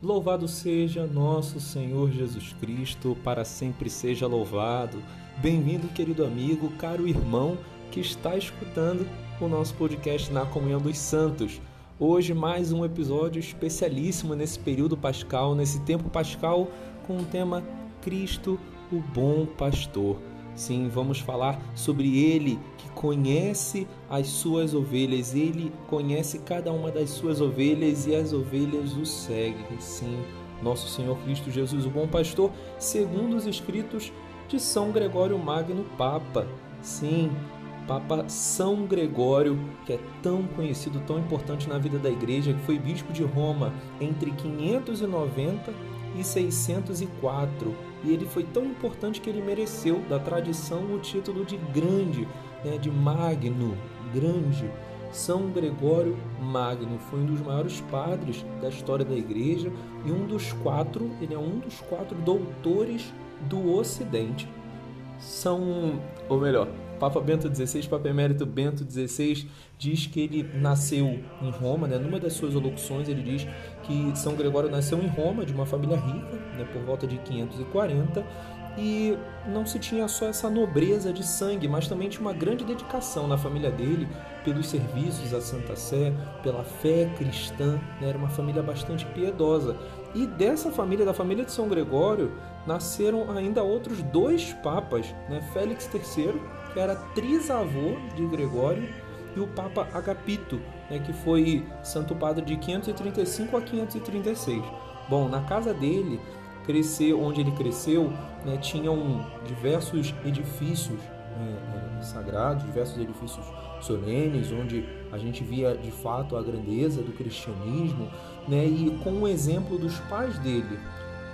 Louvado seja nosso Senhor Jesus Cristo, para sempre seja louvado. Bem-vindo, querido amigo, caro irmão que está escutando o nosso podcast na Comunhão dos Santos. Hoje, mais um episódio especialíssimo nesse período pascal, nesse tempo pascal, com o tema Cristo, o Bom Pastor. Sim, vamos falar sobre ele que conhece as suas ovelhas, ele conhece cada uma das suas ovelhas e as ovelhas o seguem. Sim, nosso Senhor Cristo Jesus, o bom pastor, segundo os escritos de São Gregório Magno Papa. Sim, Papa São Gregório, que é tão conhecido, tão importante na vida da igreja, que foi bispo de Roma entre 590 e 604 e ele foi tão importante que ele mereceu da tradição o título de grande, né, de magno, grande. São Gregório Magno foi um dos maiores padres da história da igreja e um dos quatro, ele é um dos quatro doutores do Ocidente. São, ou melhor, Papa Bento XVI, Papa Emérito Bento XVI, diz que ele nasceu em Roma, né? numa das suas locuções ele diz que São Gregório nasceu em Roma, de uma família rica, né? por volta de 540, e não se tinha só essa nobreza de sangue, mas também tinha uma grande dedicação na família dele pelos serviços à Santa Sé, pela fé cristã, né? era uma família bastante piedosa. E dessa família, da família de São Gregório, nasceram ainda outros dois papas, né? Félix III, que era trisavô de Gregório, e o Papa Agapito, né, que foi Santo Padre de 535 a 536. Bom, na casa dele, cresceu, onde ele cresceu, né, tinham diversos edifícios né, sagrados, diversos edifícios solenes, onde a gente via de fato a grandeza do cristianismo, né, e com o exemplo dos pais dele,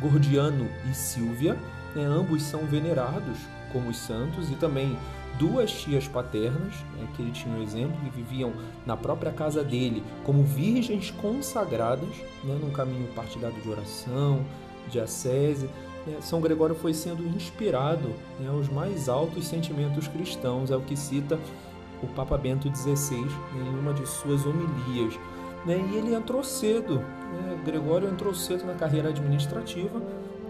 Gordiano e Silvia, né, ambos são venerados como os santos, e também duas tias paternas, né, que ele tinha um exemplo, que viviam na própria casa dele como virgens consagradas, né, num caminho partilhado de oração, de. Né, São Gregório foi sendo inspirado né, aos mais altos sentimentos cristãos, é o que cita o Papa Bento XVI em uma de suas homilias. Né, e ele entrou cedo, né, Gregório entrou cedo na carreira administrativa,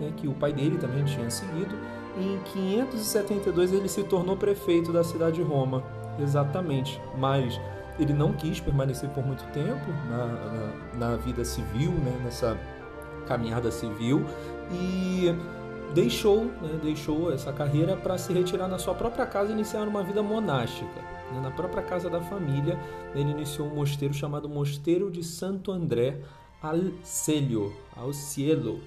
né, que o pai dele também tinha seguido, em 572 ele se tornou prefeito da cidade de Roma, exatamente. Mas ele não quis permanecer por muito tempo na, na, na vida civil, né, nessa caminhada civil, e deixou, né, deixou essa carreira para se retirar na sua própria casa e iniciar uma vida monástica. Né, na própria casa da família, ele iniciou um mosteiro chamado Mosteiro de Santo André al Cielo, ao Cielo,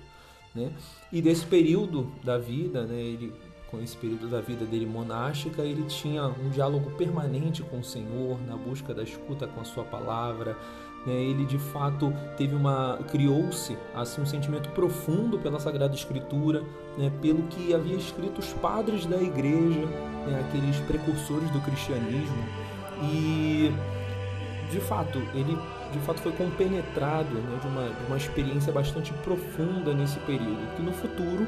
né? E desse período da vida, né, ele, com esse período da vida dele monástica, ele tinha um diálogo permanente com o Senhor, na busca da escuta com a sua palavra. Né? Ele de fato teve uma criou-se assim um sentimento profundo pela Sagrada Escritura, né? pelo que havia escrito os padres da Igreja, né? aqueles precursores do cristianismo e de fato ele de fato foi compenetrado né, de, uma, de uma experiência bastante profunda nesse período, que no futuro,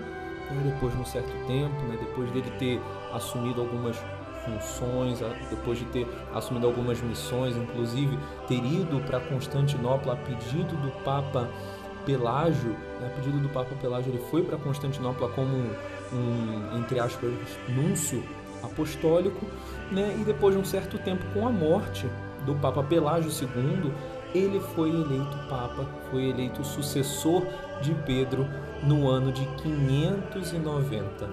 né, depois de um certo tempo, né, depois dele ter assumido algumas funções, depois de ter assumido algumas missões, inclusive ter ido para Constantinopla a pedido do Papa Pelágio, né, a pedido do Papa Pelágio, ele foi para Constantinopla como um, um, entre aspas, núncio apostólico, né, e depois de um certo tempo, com a morte do Papa Pelágio II, ele foi eleito Papa, foi eleito sucessor de Pedro no ano de 590.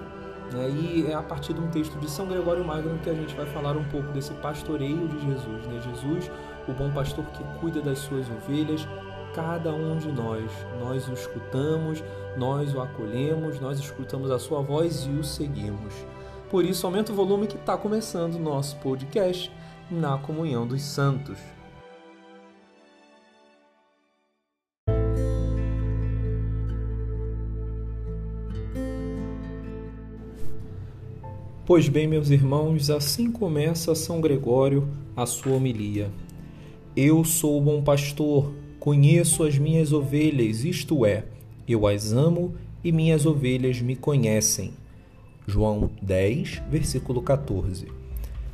Né? E é a partir de um texto de São Gregório Magno que a gente vai falar um pouco desse pastoreio de Jesus. Né? Jesus, o bom pastor que cuida das suas ovelhas, cada um de nós. Nós o escutamos, nós o acolhemos, nós escutamos a sua voz e o seguimos. Por isso, aumenta o volume que está começando o nosso podcast na Comunhão dos Santos. Pois bem, meus irmãos, assim começa São Gregório a sua homilia. Eu sou o bom pastor, conheço as minhas ovelhas, isto é, eu as amo e minhas ovelhas me conhecem. João 10, versículo 14.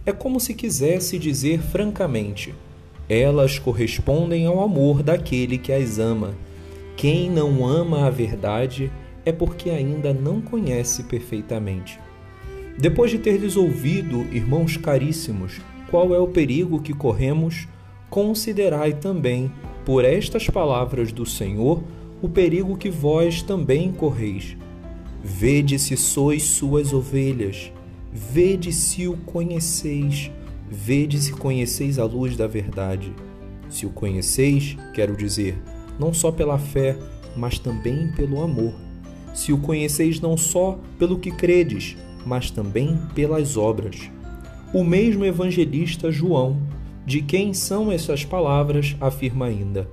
É como se quisesse dizer francamente: elas correspondem ao amor daquele que as ama. Quem não ama a verdade é porque ainda não conhece perfeitamente. Depois de ter ouvido, irmãos caríssimos, qual é o perigo que corremos, considerai também, por estas palavras do Senhor, o perigo que vós também correis. Vede se sois suas ovelhas, vede se o conheceis, vede se conheceis a luz da verdade. Se o conheceis, quero dizer, não só pela fé, mas também pelo amor. Se o conheceis não só pelo que credes, mas também pelas obras. O mesmo evangelista João, de quem são essas palavras, afirma ainda: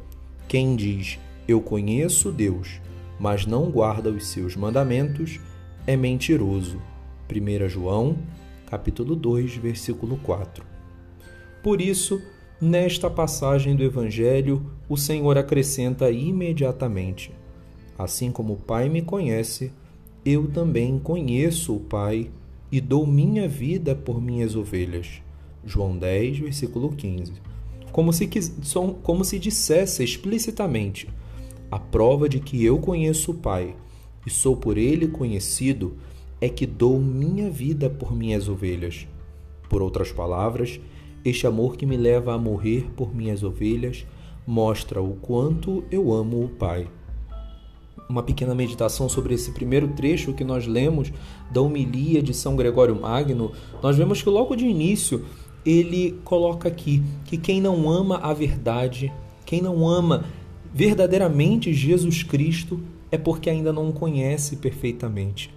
Quem diz, Eu conheço Deus, mas não guarda os seus mandamentos, é mentiroso. 1 João, capítulo 2, versículo 4. Por isso, nesta passagem do evangelho, o Senhor acrescenta imediatamente: Assim como o Pai me conhece, eu também conheço o Pai e dou minha vida por minhas ovelhas. João 10, versículo 15. Como se, como se dissesse explicitamente: a prova de que eu conheço o Pai e sou por ele conhecido é que dou minha vida por minhas ovelhas. Por outras palavras, este amor que me leva a morrer por minhas ovelhas mostra o quanto eu amo o Pai. Uma pequena meditação sobre esse primeiro trecho que nós lemos da homilia de São Gregório Magno, nós vemos que logo de início ele coloca aqui que quem não ama a verdade, quem não ama verdadeiramente Jesus Cristo é porque ainda não o conhece perfeitamente.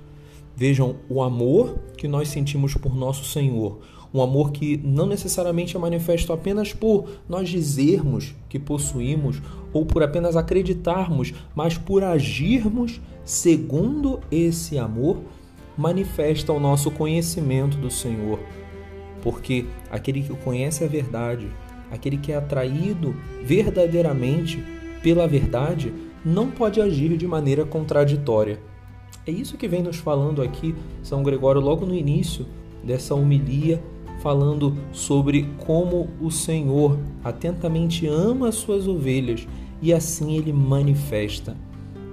Vejam o amor que nós sentimos por nosso Senhor, um amor que não necessariamente é manifesto apenas por nós dizermos que possuímos ou por apenas acreditarmos, mas por agirmos segundo esse amor, manifesta o nosso conhecimento do Senhor. Porque aquele que conhece a verdade, aquele que é atraído verdadeiramente pela verdade não pode agir de maneira contraditória. É isso que vem nos falando aqui São Gregório logo no início dessa homilia, falando sobre como o Senhor atentamente ama as suas ovelhas e assim ele manifesta.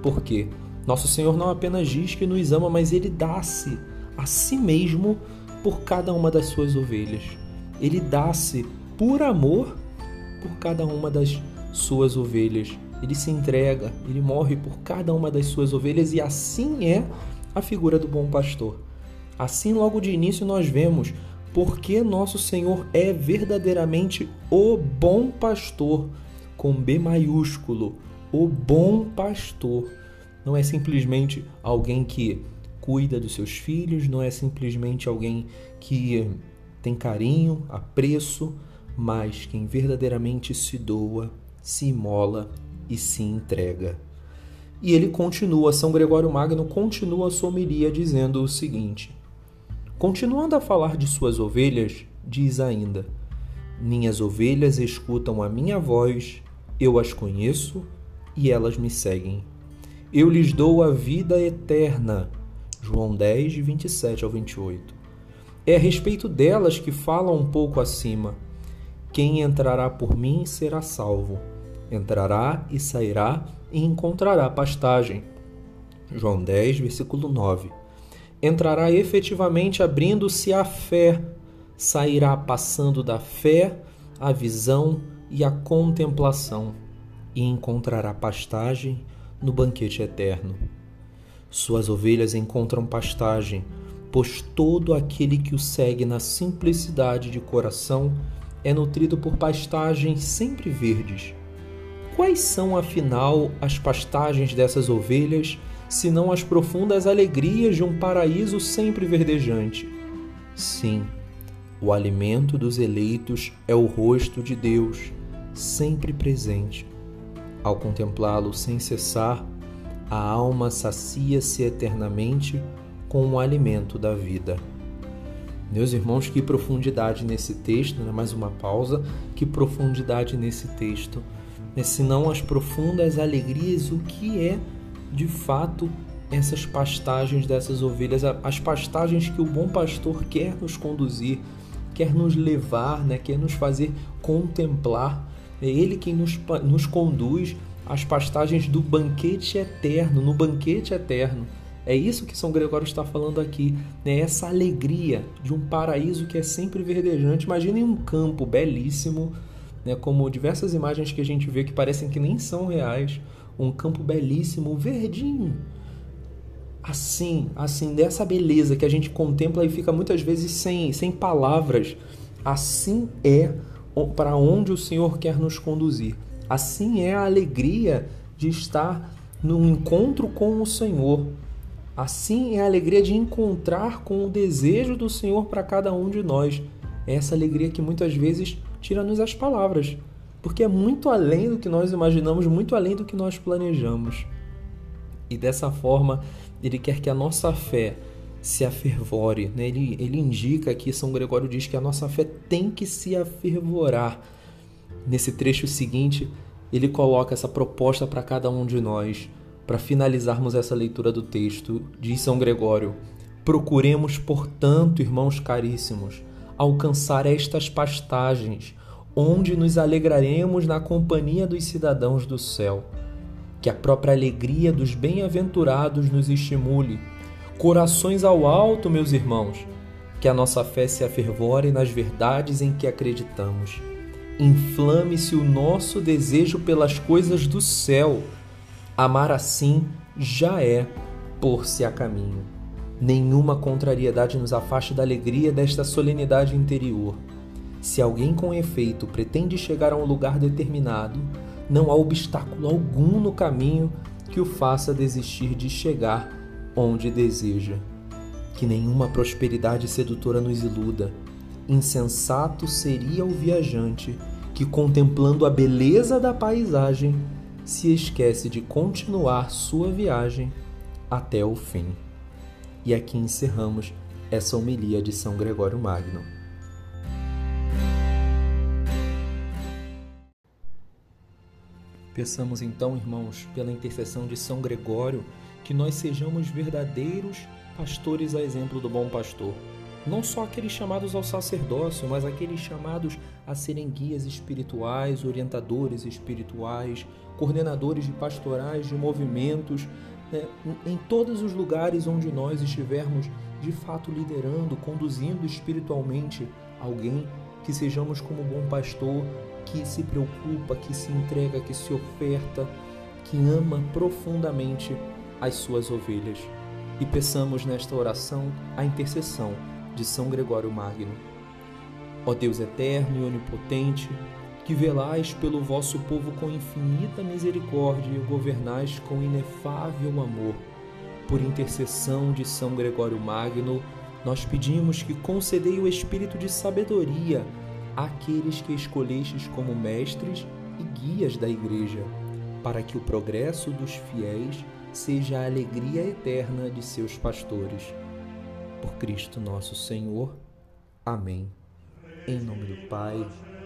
Por quê? Nosso Senhor não apenas diz que nos ama, mas ele dá-se a si mesmo por cada uma das suas ovelhas. Ele dá-se por amor por cada uma das suas ovelhas. Ele se entrega, ele morre por cada uma das suas ovelhas e assim é a figura do bom pastor. Assim, logo de início, nós vemos porque nosso Senhor é verdadeiramente o bom pastor, com B maiúsculo, o bom pastor. Não é simplesmente alguém que cuida dos seus filhos, não é simplesmente alguém que tem carinho, apreço, mas quem verdadeiramente se doa se imola e se entrega. E ele continua, São Gregório Magno continua a sua homilia dizendo o seguinte: Continuando a falar de suas ovelhas, diz ainda: Minhas ovelhas escutam a minha voz, eu as conheço e elas me seguem. Eu lhes dou a vida eterna. João 10, de 27 ao 28. É a respeito delas que fala um pouco acima. Quem entrará por mim será salvo entrará e sairá e encontrará pastagem. João 10, versículo 9. Entrará efetivamente abrindo-se à fé, sairá passando da fé à visão e à contemplação, e encontrará pastagem no banquete eterno. Suas ovelhas encontram pastagem, pois todo aquele que o segue na simplicidade de coração é nutrido por pastagens sempre verdes Quais são, afinal, as pastagens dessas ovelhas, senão as profundas alegrias de um paraíso sempre verdejante? Sim, o alimento dos eleitos é o rosto de Deus, sempre presente. Ao contemplá-lo sem cessar, a alma sacia-se eternamente com o alimento da vida. Meus irmãos, que profundidade nesse texto, né? mais uma pausa, que profundidade nesse texto né, senão as profundas alegrias, o que é de fato essas pastagens dessas ovelhas, as pastagens que o bom pastor quer nos conduzir, quer nos levar, né, quer nos fazer contemplar. É Ele quem nos, nos conduz as pastagens do banquete eterno, no banquete eterno. É isso que São Gregório está falando aqui, né? essa alegria de um paraíso que é sempre verdejante. Imaginem um campo belíssimo, né? como diversas imagens que a gente vê que parecem que nem são reais, um campo belíssimo, verdinho. Assim, assim, dessa beleza que a gente contempla e fica muitas vezes sem, sem palavras. Assim é para onde o Senhor quer nos conduzir. Assim é a alegria de estar no encontro com o Senhor. Assim é a alegria de encontrar com o desejo do Senhor para cada um de nós. É essa alegria que muitas vezes tira-nos as palavras, porque é muito além do que nós imaginamos, muito além do que nós planejamos. E dessa forma, ele quer que a nossa fé se afervore. Né? Ele, ele indica aqui, São Gregório diz que a nossa fé tem que se afervorar. Nesse trecho seguinte, ele coloca essa proposta para cada um de nós. Para finalizarmos essa leitura do texto, diz São Gregório: Procuremos, portanto, irmãos caríssimos, alcançar estas pastagens, onde nos alegraremos na companhia dos cidadãos do céu. Que a própria alegria dos bem-aventurados nos estimule. Corações ao alto, meus irmãos, que a nossa fé se afervore nas verdades em que acreditamos. Inflame-se o nosso desejo pelas coisas do céu. Amar assim já é pôr-se a caminho. Nenhuma contrariedade nos afaste da alegria desta solenidade interior. Se alguém com efeito pretende chegar a um lugar determinado, não há obstáculo algum no caminho que o faça desistir de chegar onde deseja. Que nenhuma prosperidade sedutora nos iluda. Insensato seria o viajante que, contemplando a beleza da paisagem, se esquece de continuar sua viagem até o fim. E aqui encerramos essa homilia de São Gregório Magno. Peçamos então, irmãos, pela intercessão de São Gregório, que nós sejamos verdadeiros pastores a exemplo do bom pastor. Não só aqueles chamados ao sacerdócio, mas aqueles chamados a serem guias espirituais, orientadores espirituais, coordenadores de pastorais, de movimentos, né, em todos os lugares onde nós estivermos de fato liderando, conduzindo espiritualmente alguém, que sejamos como bom pastor que se preocupa, que se entrega, que se oferta, que ama profundamente as suas ovelhas. E peçamos nesta oração a intercessão de São Gregório Magno. Ó Deus eterno e onipotente, que velais pelo vosso povo com infinita misericórdia e governais com inefável amor. Por intercessão de São Gregório Magno, nós pedimos que concedei o espírito de sabedoria àqueles que escolhestes como mestres e guias da Igreja, para que o progresso dos fiéis seja a alegria eterna de seus pastores. Por Cristo nosso Senhor. Amém. Em nome do Pai,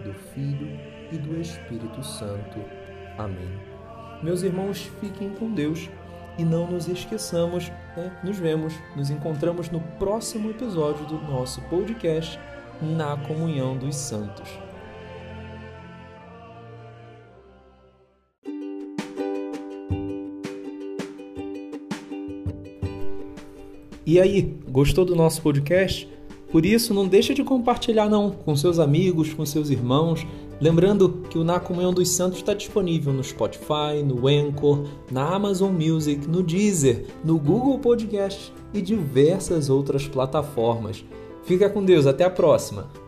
do Filho e do Espírito Santo. Amém. Meus irmãos, fiquem com Deus e não nos esqueçamos, né? nos vemos, nos encontramos no próximo episódio do nosso podcast Na Comunhão dos Santos. E aí, gostou do nosso podcast? Por isso, não deixe de compartilhar não com seus amigos, com seus irmãos. Lembrando que o Na Comunhão dos Santos está disponível no Spotify, no Anchor, na Amazon Music, no Deezer, no Google Podcast e diversas outras plataformas. Fica com Deus, até a próxima!